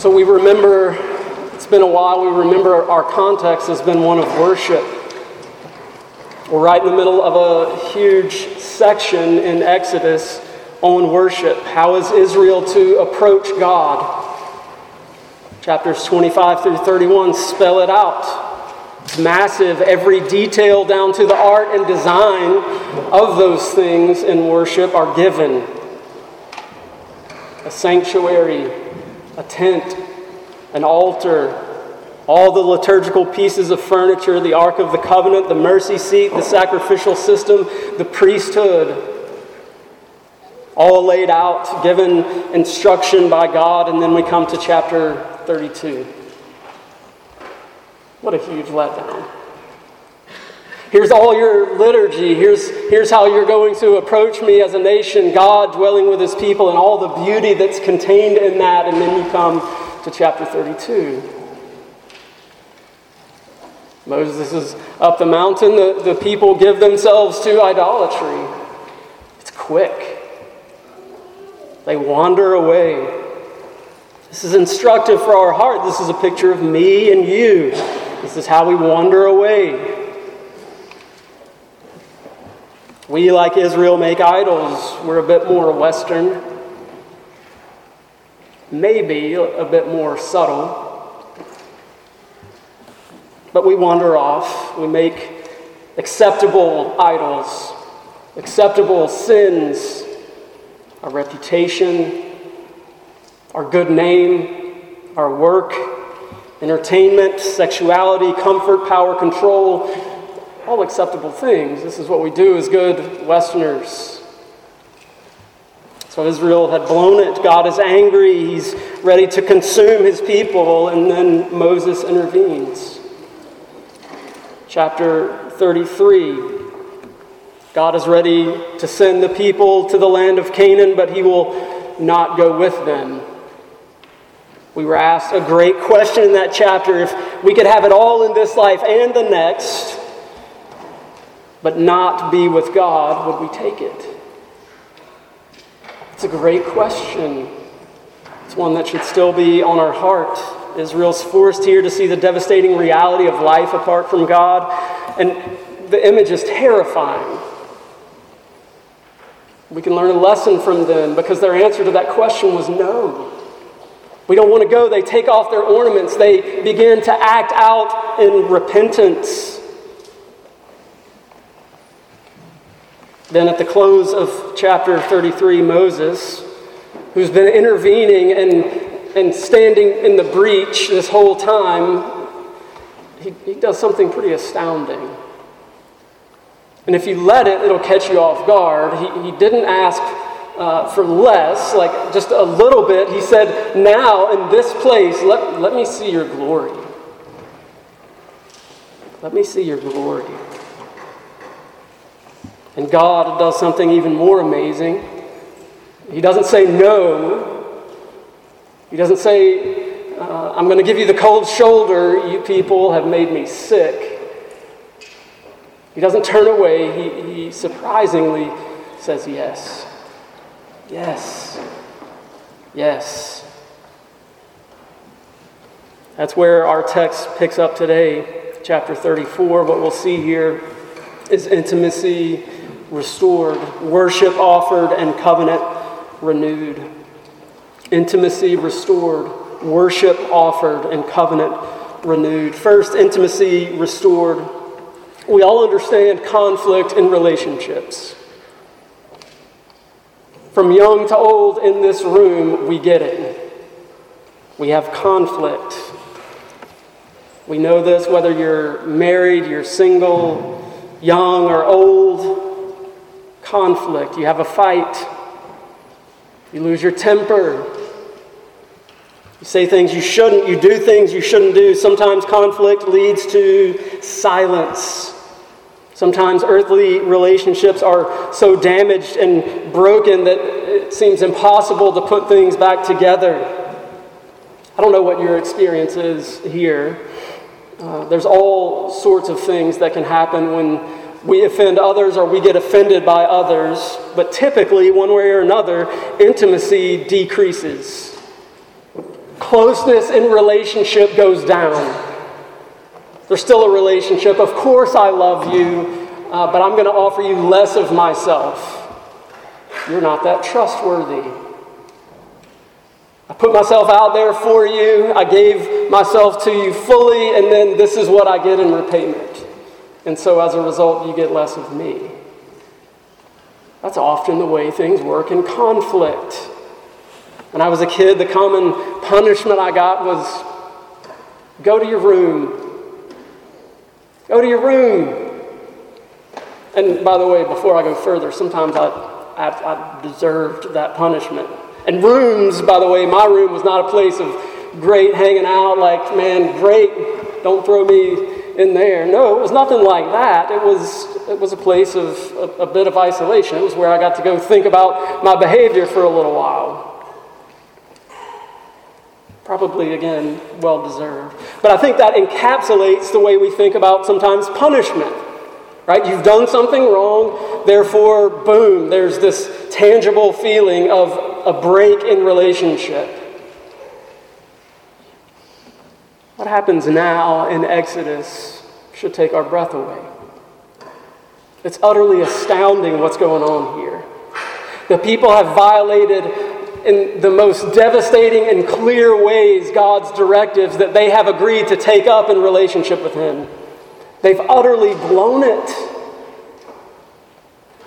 So we remember, it's been a while, we remember our context has been one of worship. We're right in the middle of a huge section in Exodus on worship. How is Israel to approach God? Chapters 25 through 31 spell it out. It's massive. Every detail down to the art and design of those things in worship are given. A sanctuary, a tent, an altar, all the liturgical pieces of furniture, the Ark of the Covenant, the mercy seat, the sacrificial system, the priesthood, all laid out, given instruction by God, and then we come to chapter 32. What a huge letdown. Here's all your liturgy. Here's, here's how you're going to approach me as a nation, God dwelling with his people, and all the beauty that's contained in that. And then you come to chapter 32. Moses is up the mountain. The, the people give themselves to idolatry. It's quick. They wander away. This is instructive for our heart. This is a picture of me and you. This is how we wander away. We, like Israel, make idols. We're a bit more Western, maybe a bit more subtle. But we wander off. We make acceptable idols, acceptable sins, our reputation, our good name, our work, entertainment, sexuality, comfort, power, control, all acceptable things. This is what we do as good Westerners. So Israel had blown it. God is angry. He's ready to consume his people. And then Moses intervenes. Chapter 33. God is ready to send the people to the land of Canaan, but he will not go with them. We were asked a great question in that chapter if we could have it all in this life and the next, but not be with God, would we take it? It's a great question. It's one that should still be on our heart. Israel's forced here to see the devastating reality of life apart from God, and the image is terrifying. We can learn a lesson from them because their answer to that question was no. We don't want to go. They take off their ornaments. They begin to act out in repentance. Then, at the close of chapter 33, Moses, who's been intervening and, and standing in the breach this whole time, he, he does something pretty astounding. And if you let it, it'll catch you off guard. He, he didn't ask uh, for less, like just a little bit. He said, Now in this place, let, let me see your glory. Let me see your glory. And God does something even more amazing. He doesn't say no. He doesn't say, uh, I'm going to give you the cold shoulder. You people have made me sick. He doesn't turn away. He, he surprisingly says yes. Yes. Yes. That's where our text picks up today, chapter 34. What we'll see here is intimacy restored, worship offered, and covenant renewed. Intimacy restored, worship offered, and covenant renewed. First, intimacy restored. We all understand conflict in relationships. From young to old in this room, we get it. We have conflict. We know this whether you're married, you're single, young, or old. Conflict. You have a fight. You lose your temper. You say things you shouldn't. You do things you shouldn't do. Sometimes conflict leads to silence. Sometimes earthly relationships are so damaged and broken that it seems impossible to put things back together. I don't know what your experience is here. Uh, there's all sorts of things that can happen when we offend others or we get offended by others, but typically, one way or another, intimacy decreases. Closeness in relationship goes down. There's still a relationship. Of course, I love you, uh, but I'm going to offer you less of myself. You're not that trustworthy. I put myself out there for you. I gave myself to you fully, and then this is what I get in repayment. And so as a result, you get less of me. That's often the way things work in conflict. When I was a kid, the common punishment I got was go to your room. Go to your room. And by the way, before I go further, sometimes I, I, I deserved that punishment. And rooms, by the way, my room was not a place of great hanging out, like, man, great, don't throw me in there. No, it was nothing like that. It was, it was a place of a, a bit of isolation. It was where I got to go think about my behavior for a little while. Probably, again, well deserved. But I think that encapsulates the way we think about sometimes punishment. Right? You've done something wrong, therefore, boom, there's this tangible feeling of a break in relationship. What happens now in Exodus should take our breath away. It's utterly astounding what's going on here. The people have violated in the most devastating and clear ways God's directives that they have agreed to take up in relationship with Him. They've utterly blown it.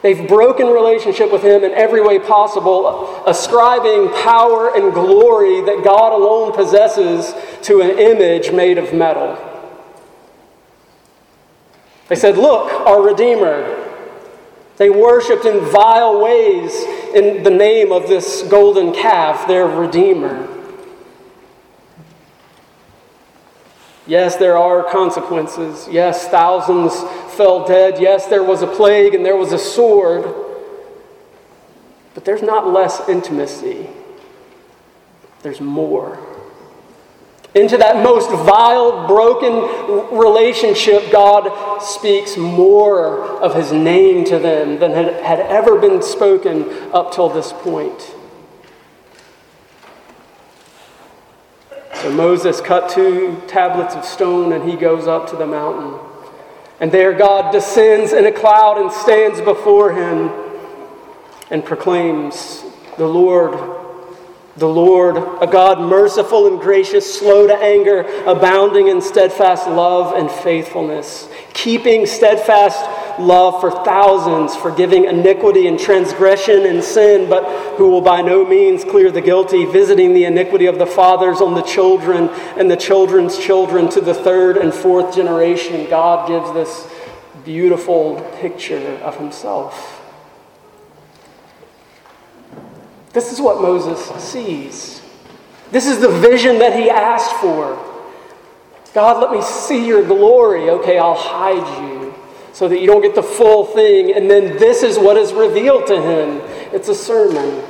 They've broken relationship with Him in every way possible, ascribing power and glory that God alone possesses to an image made of metal. They said, Look, our Redeemer. They worshiped in vile ways in the name of this golden calf, their Redeemer. Yes, there are consequences. Yes, thousands fell dead. Yes, there was a plague and there was a sword. But there's not less intimacy, there's more. Into that most vile, broken relationship, God speaks more of his name to them than had, ever been spoken up till this point. So Moses cut two tablets of stone and he goes up to the mountain. And there God descends in a cloud and stands before him and proclaims, The Lord, the Lord, a God merciful and gracious, slow to anger, abounding in steadfast love and faithfulness, keeping steadfast love for thousands, forgiving iniquity and transgression and sin, but who will by no means clear the guilty, visiting the iniquity of the fathers on the children and the children's children to the third and fourth generation. God gives this beautiful picture of himself. This is what Moses sees. This is the vision that he asked for. God, let me see your glory. Okay, I'll hide you so that you don't get the full thing. And then this is what is revealed to him it's a sermon.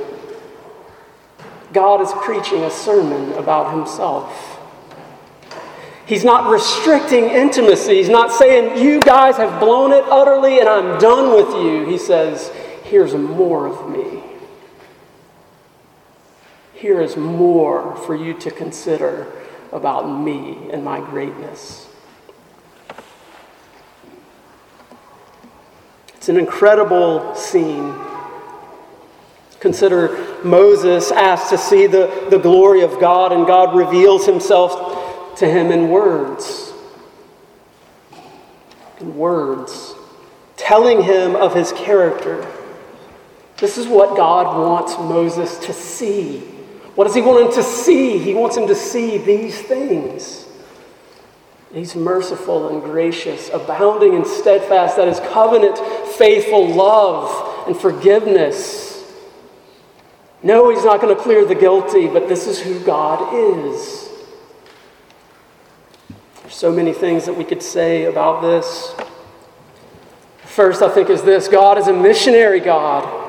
God is preaching a sermon about himself. He's not restricting intimacy. He's not saying, You guys have blown it utterly and I'm done with you. He says, Here's more of me. Here is more for you to consider about me and my greatness. It's an incredible scene. Consider Moses asked to see the, the glory of God, and God reveals himself to him in words. In words, telling him of his character. This is what God wants Moses to see. What does he want him to see? He wants him to see these things. He's merciful and gracious, abounding in steadfast, that is covenant, faithful love and forgiveness. No, he's not going to clear the guilty, but this is who God is. There's so many things that we could say about this. First, I think, is this God is a missionary God.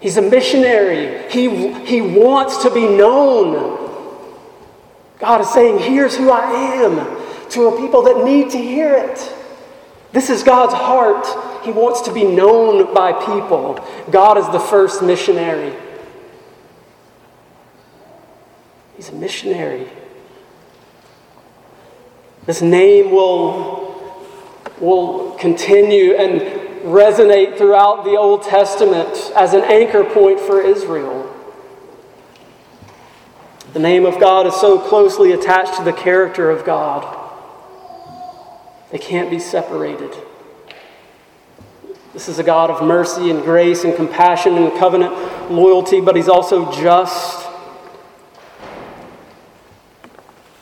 He's a missionary. He, he wants to be known. God is saying, Here's who I am to a people that need to hear it. This is God's heart. He wants to be known by people. God is the first missionary. He's a missionary. This name will, will continue and resonate throughout the Old Testament as an anchor point for Israel. The name of God is so closely attached to the character of God, they can't be separated. This is a God of mercy and grace and compassion and covenant loyalty, but He's also just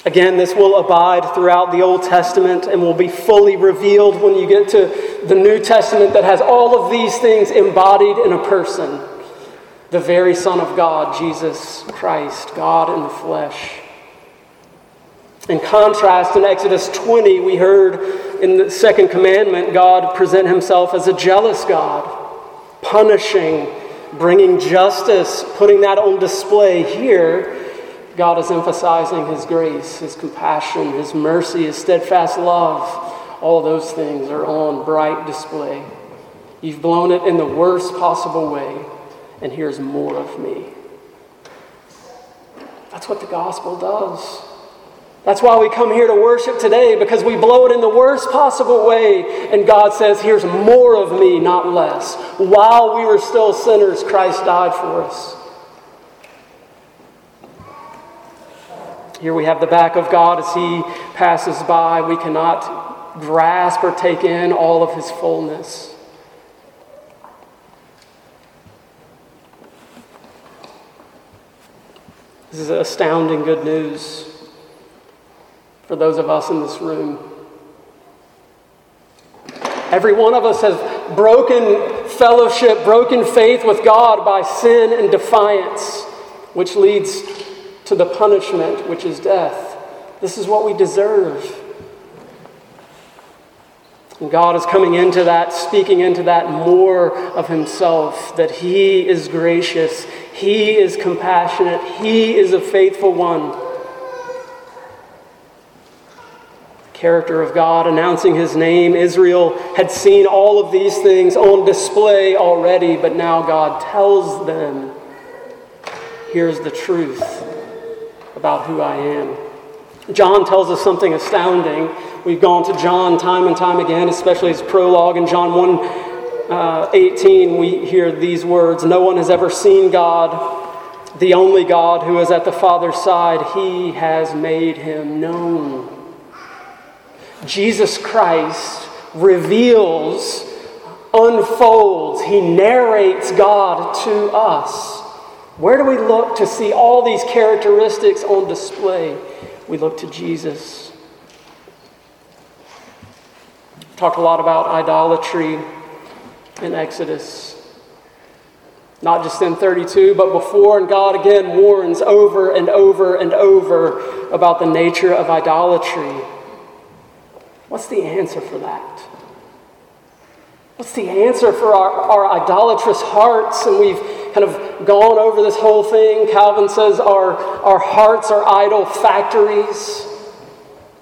Again, this will abide throughout the Old Testament and will be fully revealed when you get to the New Testament that has all of these things embodied in a person the very Son of God, Jesus Christ, God in the flesh. In contrast, in Exodus 20, we heard in the second commandment, God present himself as a jealous God, punishing, bringing justice, putting that on display here God is emphasizing His grace, His compassion, His mercy, His steadfast love. All those things are on bright display. You've blown it in the worst possible way, and here's more of me. That's what the gospel does. That's why we come here to worship today, because we blow it in the worst possible way, and God says, Here's more of me, not less. While we were still sinners, Christ died for us. Here we have the back of God as He passes by. We cannot grasp or take in all of His fullness. This is astounding good news for those of us in this room. Every one of us has broken fellowship, broken faith with God by sin and defiance, which leads to the punishment, which is death. This is what we deserve. And God is coming into that, speaking into that more of Himself, that He is gracious, He is compassionate, He is a faithful one. character of God, announcing his name. Israel had seen all of these things on display already, but now God tells them here's the truth about who I am. John tells us something astounding. We've gone to John time and time again, especially his prologue. In John 1 uh, 18, we hear these words No one has ever seen God, the only God who is at the Father's side. He has made him known. Jesus Christ reveals, unfolds, he narrates God to us. Where do we look to see all these characteristics on display? We look to Jesus. Talked a lot about idolatry in Exodus. Not just in 32, but before, and God again warns over and over and over about the nature of idolatry. What's the answer for that? What's the answer for our, our idolatrous hearts? And we've kind of gone over this whole thing. Calvin says our, our hearts are idol factories.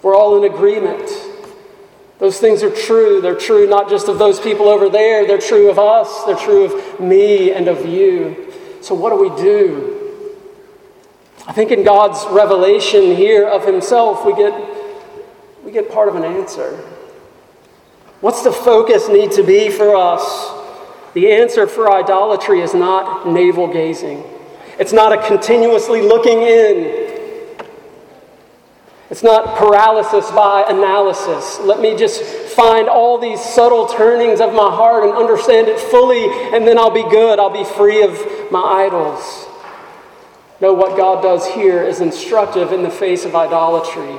We're all in agreement. Those things are true. They're true not just of those people over there, they're true of us, they're true of me and of you. So, what do we do? I think in God's revelation here of Himself, we get, we get part of an answer. What's the focus need to be for us? The answer for idolatry is not navel gazing. It's not a continuously looking in. It's not paralysis by analysis. Let me just find all these subtle turnings of my heart and understand it fully, and then I'll be good. I'll be free of my idols. No, what God does here is instructive in the face of idolatry.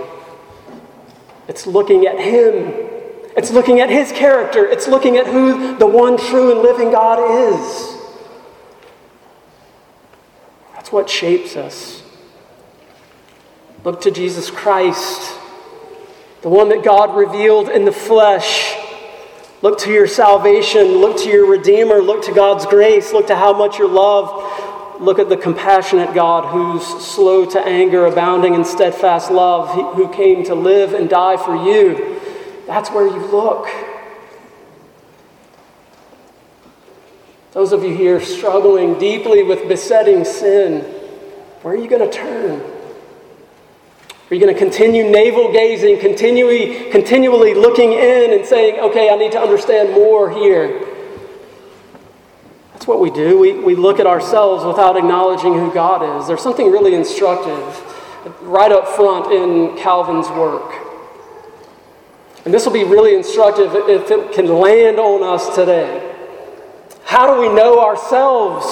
It's looking at Him it's looking at his character. It's looking at who the one true and living God is. That's what shapes us. Look to Jesus Christ, the one that God revealed in the flesh. Look to your salvation. Look to your Redeemer. Look to God's grace. Look to how much you're loved. Look at the compassionate God who's slow to anger, abounding in steadfast love, who came to live and die for you. That's where you look. Those of you here struggling deeply with besetting sin, where are you going to turn? Are you going to continue navel gazing, continually, continually looking in and saying, okay, I need to understand more here? That's what we do. We, we look at ourselves without acknowledging who God is. There's something really instructive right up front in Calvin's work. And this will be really instructive if it can land on us today. How do we know ourselves?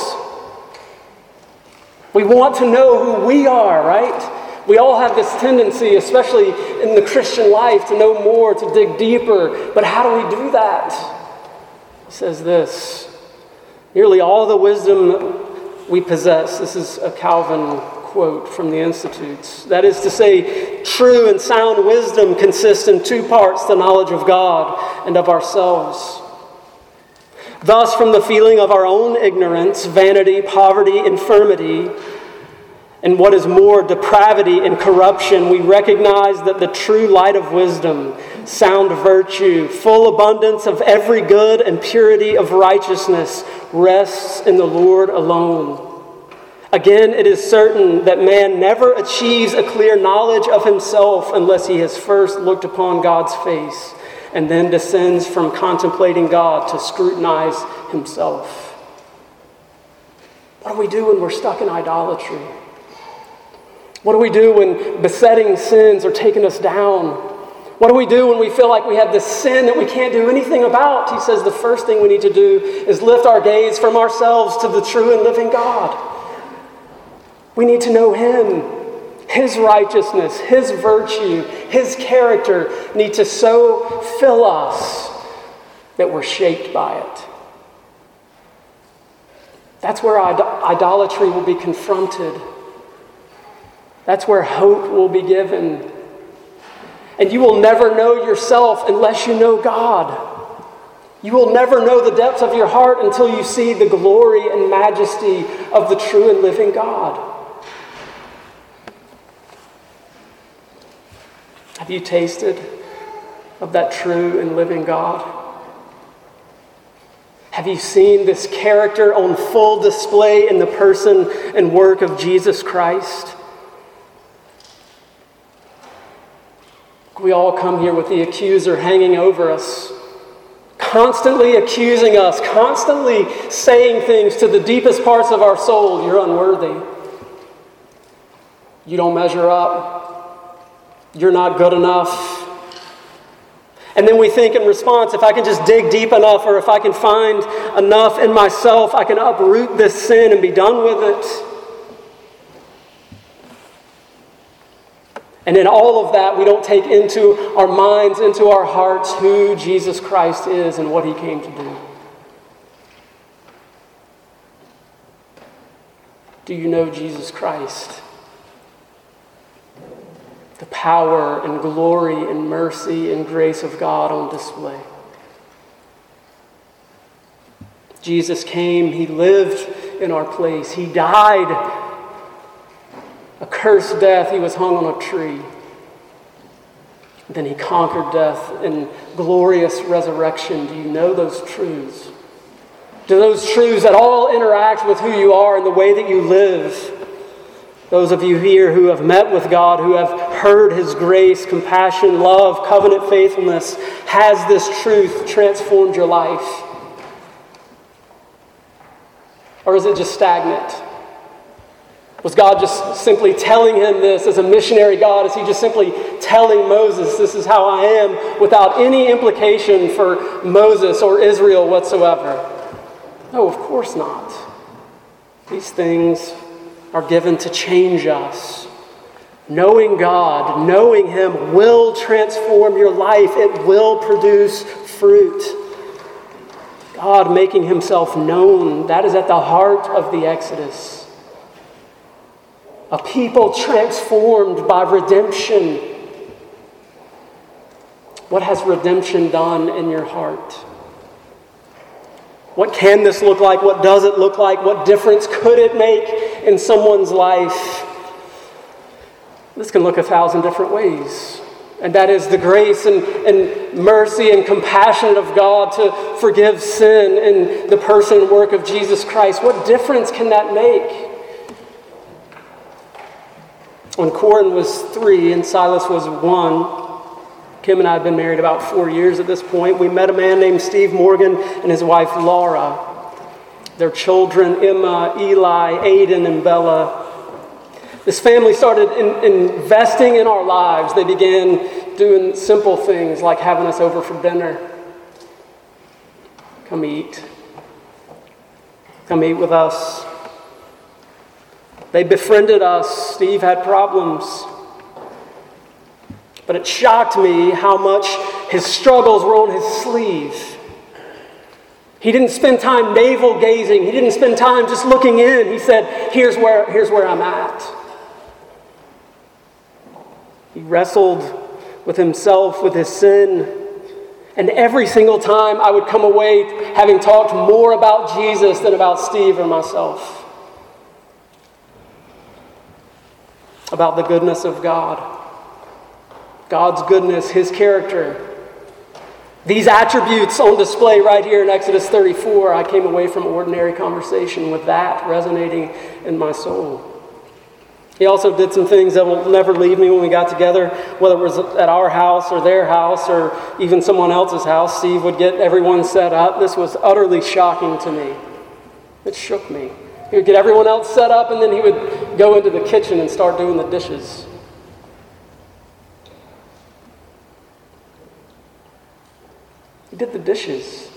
We want to know who we are, right? We all have this tendency, especially in the Christian life, to know more, to dig deeper. But how do we do that? He says this Nearly all the wisdom we possess, this is a Calvin quote from the Institutes. That is to say, true and sound wisdom consists in two parts the knowledge of God and of ourselves. Thus, from the feeling of our own ignorance, vanity, poverty, infirmity, and what is more, depravity and corruption, we recognize that the true light of wisdom, sound virtue, full abundance of every good and purity of righteousness rests in the Lord alone. Again, it is certain that man never achieves a clear knowledge of himself unless he has first looked upon God's face and then descends from contemplating God to scrutinize himself. What do we do when we're stuck in idolatry? What do we do when besetting sins are taking us down? What do we do when we feel like we have this sin that we can't do anything about? He says the first thing we need to do is lift our gaze from ourselves to the true and living God. We need to know Him. His righteousness, His virtue, His character need to so fill us that we're shaped by it. That's where idolatry will be confronted. That's where hope will be given. And you will never know yourself unless you know God. You will never know the depths of your heart until you see the glory and majesty of the true and living God. Have you tasted of that true and living God? Have you seen this character on full display in the person and work of Jesus Christ? We all come here with the accuser hanging over us, constantly accusing us, constantly saying things to the deepest parts of our soul you're unworthy. You don't measure up. You're not good enough. And then we think in response if I can just dig deep enough or if I can find enough in myself, I can uproot this sin and be done with it. And in all of that, we don't take into our minds, into our hearts, who Jesus Christ is and what he came to do. Do you know Jesus Christ? The power and glory and mercy and grace of God on display. Jesus came, He lived in our place, He died a cursed death, he was hung on a tree. Then he conquered death in glorious resurrection. Do you know those truths? Do those truths at all interact with who you are and the way that you live? Those of you here who have met with God, who have heard his grace, compassion, love, covenant faithfulness, has this truth transformed your life? Or is it just stagnant? Was God just simply telling him this as a missionary God? Is he just simply telling Moses, this is how I am, without any implication for Moses or Israel whatsoever? No, of course not. These things are given to change us. Knowing God, knowing Him will transform your life, it will produce fruit. God making Himself known, that is at the heart of the Exodus a people transformed by redemption. What has redemption done in your heart? What can this look like? What does it look like? What difference could it make in someone's life? This can look a thousand different ways. And that is the grace and, and mercy and compassion of God to forgive sin in the person and work of Jesus Christ. What difference can that make? When Corin was three and Silas was one, Kim and I have been married about four years at this point. We met a man named Steve Morgan and his wife Laura. Their children, Emma, Eli, Aiden, and Bella. This family started in, investing in our lives. They began doing simple things like having us over for dinner. Come eat. Come eat with us. They befriended us. Steve had problems. But it shocked me how much his struggles were on his sleeve. He didn't spend time navel gazing. He didn't spend time just looking in. He said, Here's where, here's where I'm at. He wrestled with himself, with his sin. And every single time I would come away having talked more about Jesus than about Steve or myself. About the goodness of God. God's goodness, His character. These attributes on display right here in Exodus 34, I came away from ordinary conversation with that resonating in my soul. He also did some things that will never leave me when we got together, whether it was at our house or their house or even someone else's house. Steve would get everyone set up. This was utterly shocking to me. It shook me. He would get everyone else set up, and then he would go into the kitchen and start doing the dishes. Did the dishes.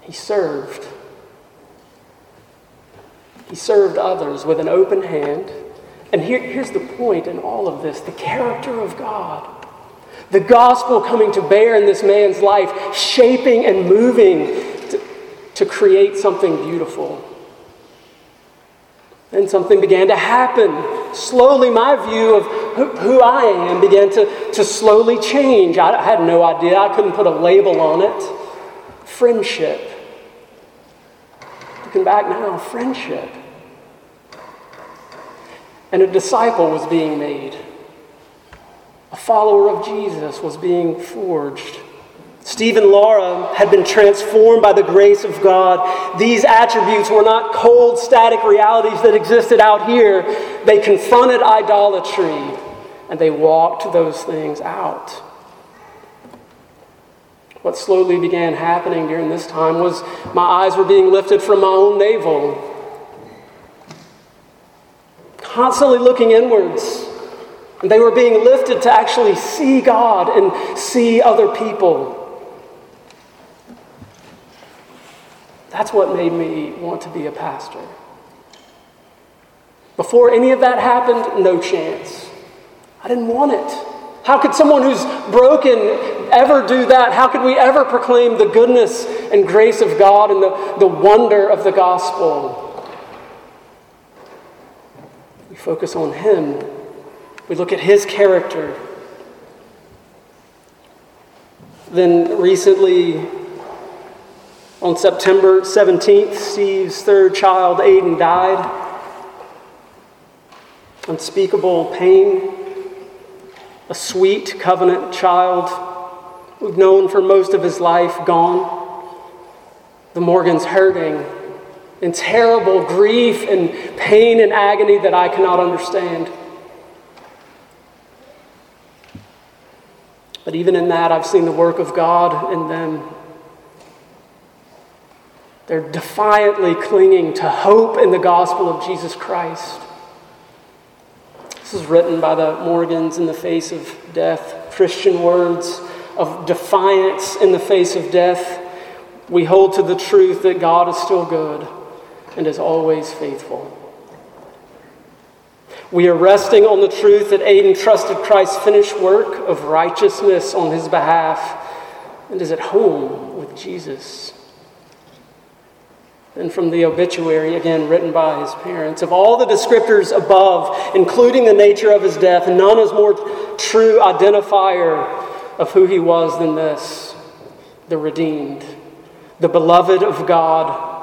He served. He served others with an open hand. And here, here's the point in all of this the character of God. The gospel coming to bear in this man's life, shaping and moving to, to create something beautiful. And something began to happen. Slowly, my view of who, I am began to, to slowly change. I had no idea, I couldn't put a label on it. Friendship. Looking back now, friendship. And a disciple was being made. A follower of Jesus was being forged. Steve and Laura had been transformed by the grace of God. These attributes were not cold, static realities that existed out here. They confronted idolatry and they walked those things out. What slowly began happening during this time was my eyes were being lifted from my own navel, constantly looking inwards. And they were being lifted to actually see God and see other people. That's what made me want to be a pastor. Before any of that happened, no chance. I didn't want it. How could someone who's broken ever do that? How could we ever proclaim the goodness and grace of God and the, the wonder of the gospel? We focus on Him, we look at His character. Then recently, on September 17th, Steve's third child, Aiden, died. Unspeakable pain. A sweet covenant child we've known for most of his life gone. The Morgan's hurting in terrible grief and pain and agony that I cannot understand. But even in that, I've seen the work of God in them. They're defiantly clinging to hope in the gospel of Jesus Christ. This is written by the Morgans in the face of death, Christian words of defiance in the face of death. We hold to the truth that God is still good and is always faithful. We are resting on the truth that Aiden trusted Christ's finished work of righteousness on his behalf and is at home with Jesus and from the obituary, again written by his parents. Of all the descriptors above, including the nature of his death, none is more true identifier of who he was than this the redeemed, the beloved of God.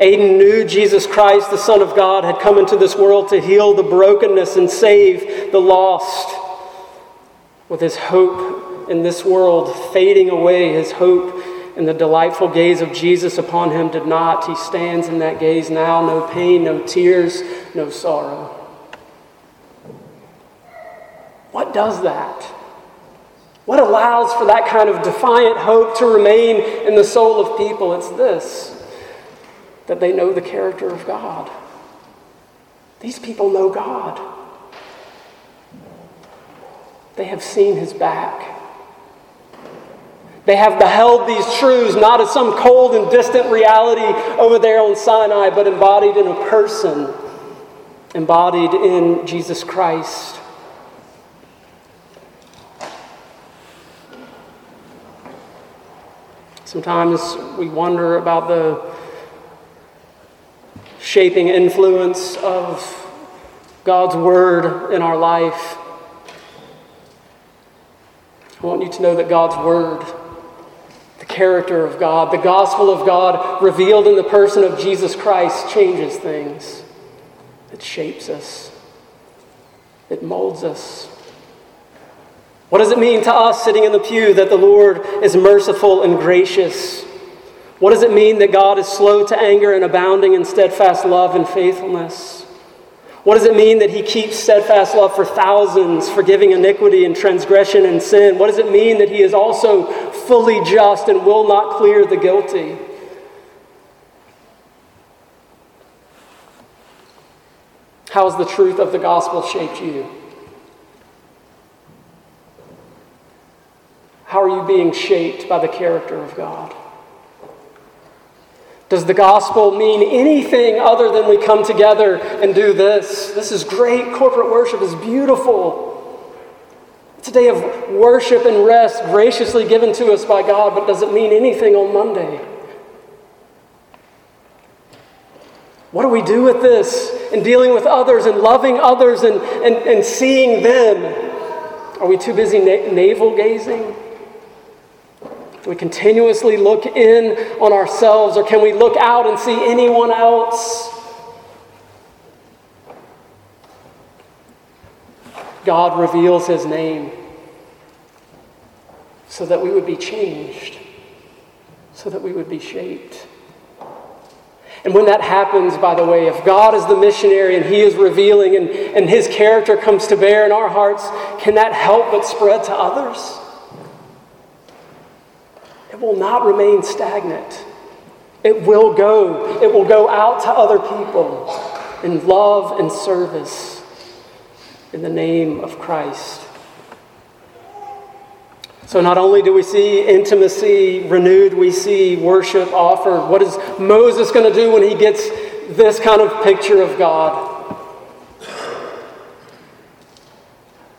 Aiden knew Jesus Christ, the Son of God, had come into this world to heal the brokenness and save the lost. With his hope in this world fading away, his hope and the delightful gaze of Jesus upon him did not. He stands in that gaze now, no pain, no tears, no sorrow. What does that? What allows for that kind of defiant hope to remain in the soul of people? It's this that they know the character of God. These people know God. They have seen his back. They have beheld these truths not as some cold and distant reality over there on Sinai, but embodied in a person, embodied in Jesus Christ. Sometimes we wonder about the shaping influence of God's Word in our life. I want you to know that God's Word, the character of God, the gospel of God revealed in the person of Jesus Christ changes things. It shapes us, it molds us. What does it mean to us sitting in the pew that the Lord is merciful and gracious? What does it mean that God is slow to anger and abounding in steadfast love and faithfulness? What does it mean that He keeps steadfast love for thousands, forgiving iniquity and transgression and sin? What does it mean that He is also fully just and will not clear the guilty? How has the truth of the gospel shaped you? How are you being shaped by the character of God? Does the gospel mean anything other than we come together and do this? This is great. Corporate worship is beautiful. It's a day of worship and rest graciously given to us by God, but does it mean anything on Monday? What do we do with this in dealing with others and loving others and, and, and seeing them? Are we too busy na- navel gazing? Do we continuously look in on ourselves, or can we look out and see anyone else? God reveals his name so that we would be changed, so that we would be shaped. And when that happens, by the way, if God is the missionary and He is revealing and, and His character comes to bear in our hearts, can that help but spread to others? It will not remain stagnant. It will go. It will go out to other people in love and service in the name of Christ. So, not only do we see intimacy renewed, we see worship offered. What is Moses going to do when he gets this kind of picture of God?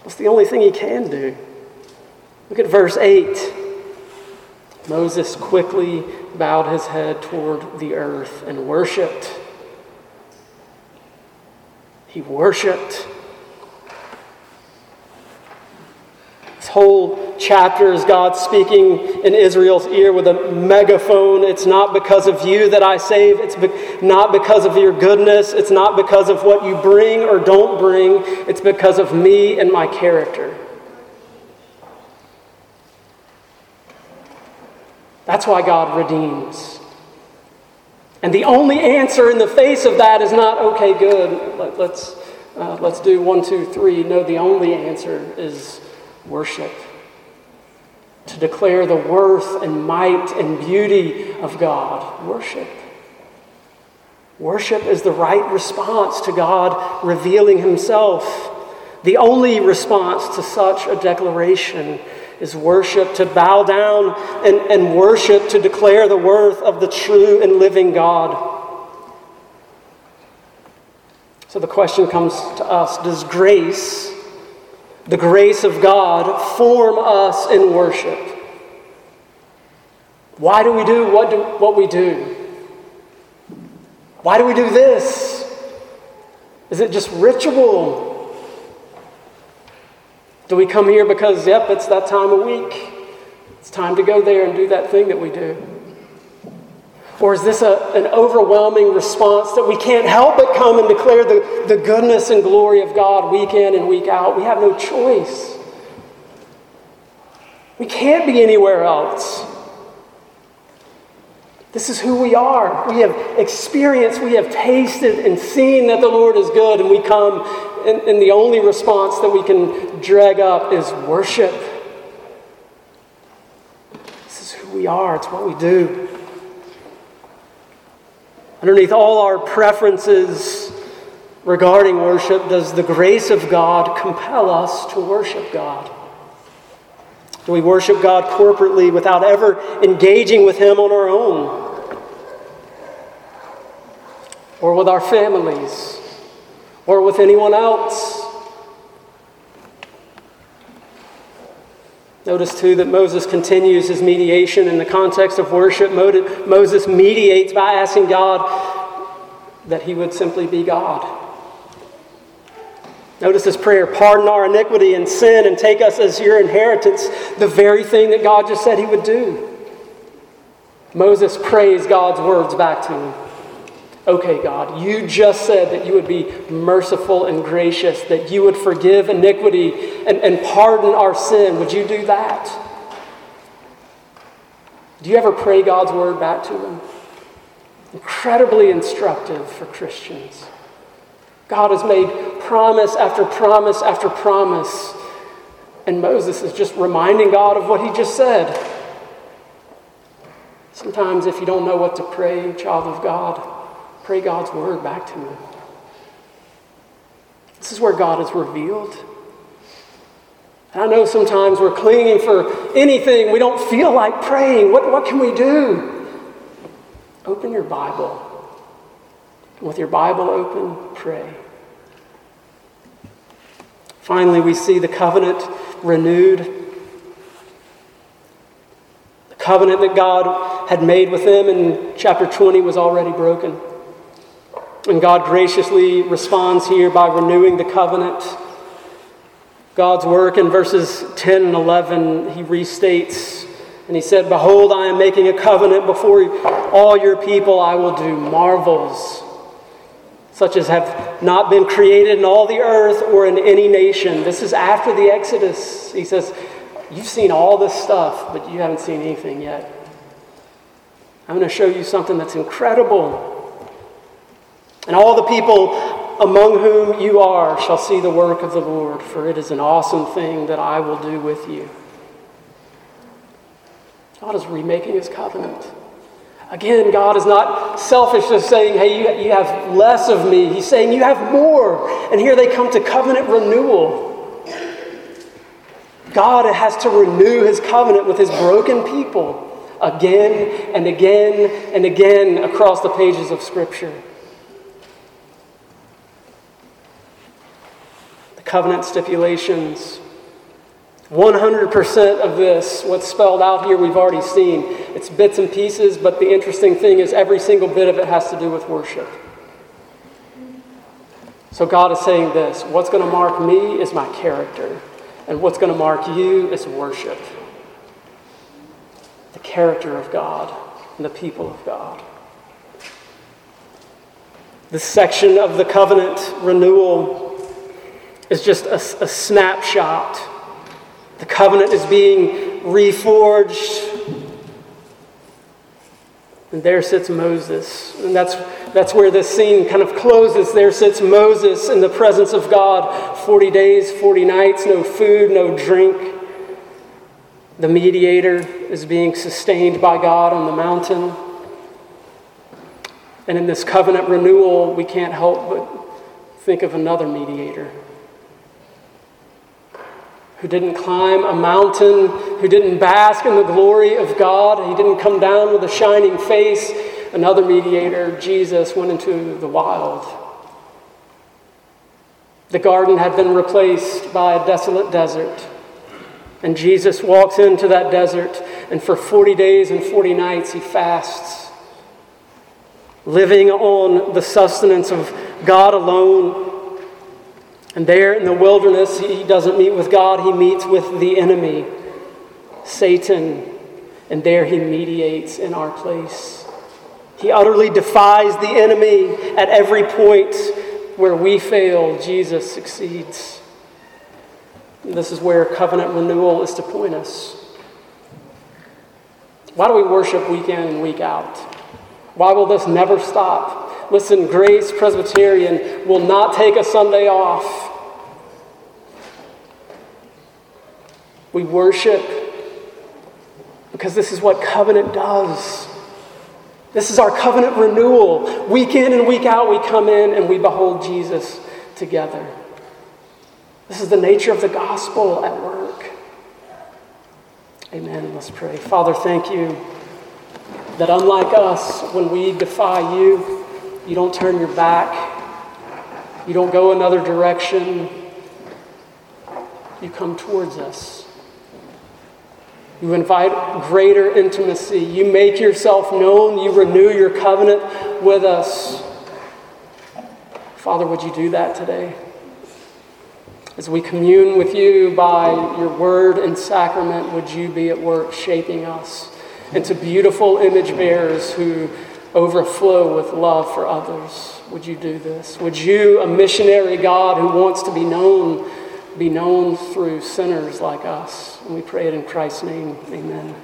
What's the only thing he can do? Look at verse 8. Moses quickly bowed his head toward the earth and worshiped. He worshiped. Whole chapter is God speaking in Israel's ear with a megaphone. It's not because of you that I save. It's be- not because of your goodness. It's not because of what you bring or don't bring. It's because of me and my character. That's why God redeems. And the only answer in the face of that is not, okay, good, Let, us uh, let's do one, two, three. No, the only answer is worship. To declare the worth and might and beauty of God. Worship. Worship is the right response to God revealing Himself. The only response to such a declaration is worship, to bow down and, and worship, to declare the worth of the true and living God. So the question comes to us Does grace, the grace of God, form us in worship? Why do we do what, do what we do? Why do we do this? Is it just ritual? Do we come here because, yep, it's that time of week? It's time to go there and do that thing that we do. Or is this a, an overwhelming response that we can't help but come and declare the, the goodness and glory of God week in and week out? We have no choice. We can't be anywhere else. This is who we are. We have experienced, we have tasted and seen that the Lord is good, and we come and, and the only response that we can drag up is worship. This is who we are, it's what we do. Underneath all our preferences regarding worship, does the grace of God compel us to worship God? Do we worship God corporately without ever engaging with Him on our own? Or with our families? Or with anyone else? Notice too that Moses continues his mediation in the context of worship. Moses mediates by asking God that he would simply be God. Notice his prayer pardon our iniquity and sin and take us as your inheritance, the very thing that God just said he would do. Moses prays God's words back to him. Okay, God, you just said that you would be merciful and gracious, that you would forgive iniquity and, and pardon our sin. Would you do that? Do you ever pray God's word back to him? Incredibly instructive for Christians. God has made promise after promise after promise. And Moses is just reminding God of what he just said. Sometimes, if you don't know what to pray, child of God, pray God's word back to him. This is where God is revealed. And I know sometimes we're clinging for anything. We don't feel like praying. What, what can we do? Open your Bible. With your Bible open, pray. Finally, we see the covenant renewed. The covenant that God had made with them in chapter 20 was already broken. And God graciously responds here by renewing the covenant. God's work in verses 10 and 11, he restates and he said, Behold, I am making a covenant before all your people. I will do marvels such as have not been created in all the earth or in any nation. This is after the Exodus. He says, You've seen all this stuff, but you haven't seen anything yet. I'm going to show you something that's incredible. And all the people among whom you are shall see the work of the Lord, for it is an awesome thing that I will do with you. God is remaking his covenant. Again, God is not selfish just saying, hey, you, you have less of me. He's saying you have more. And here they come to covenant renewal. God has to renew his covenant with his broken people again and again and again across the pages of Scripture. Covenant stipulations 100% of this, what's spelled out here, we've already seen. It's bits and pieces, but the interesting thing is every single bit of it has to do with worship. So God is saying this what's going to mark me is my character, and what's going to mark you is worship. The character of God and the people of God. This section of the covenant renewal is just a, a snapshot the covenant is being reforged. And there sits Moses. And that's, that's where this scene kind of closes. There sits Moses in the presence of God 40 days, 40 nights, no food, no drink. The mediator is being sustained by God on the mountain. And in this covenant renewal, we can't help but think of another mediator who didn't climb a mountain, who didn't bask in the glory of God. He didn't come down with a shining face. Another mediator, Jesus, went into the wild. The garden had been replaced by a desolate desert. And Jesus walks into that desert, and for 40 days and 40 nights, he fasts, living on the sustenance of God alone and there in the wilderness, he doesn't meet with God, he meets with the enemy, Satan. And there he mediates in our place. He utterly defies the enemy at every point where we fail, Jesus succeeds. And this is where covenant renewal is to point us. Why do we worship week in and week out? Why will this never stop? Listen, Grace Presbyterian will not take a Sunday off. We worship because this is what covenant does. This is our covenant renewal. Week in and week out, we come in and we behold Jesus together. This is the nature of the gospel at work. Amen. Let's pray. Father, thank you that unlike us, when we defy you, you don't turn your back, you don't go another direction, you come towards us. You invite greater intimacy. You make yourself known. You renew your covenant with us. Father, would you do that today? As we commune with you by your word and sacrament, would you be at work shaping us into beautiful image bearers who overflow with love for others? Would you do this? Would you, a missionary God who wants to be known, be known through sinners like us? And we pray it in Christ's name. Amen.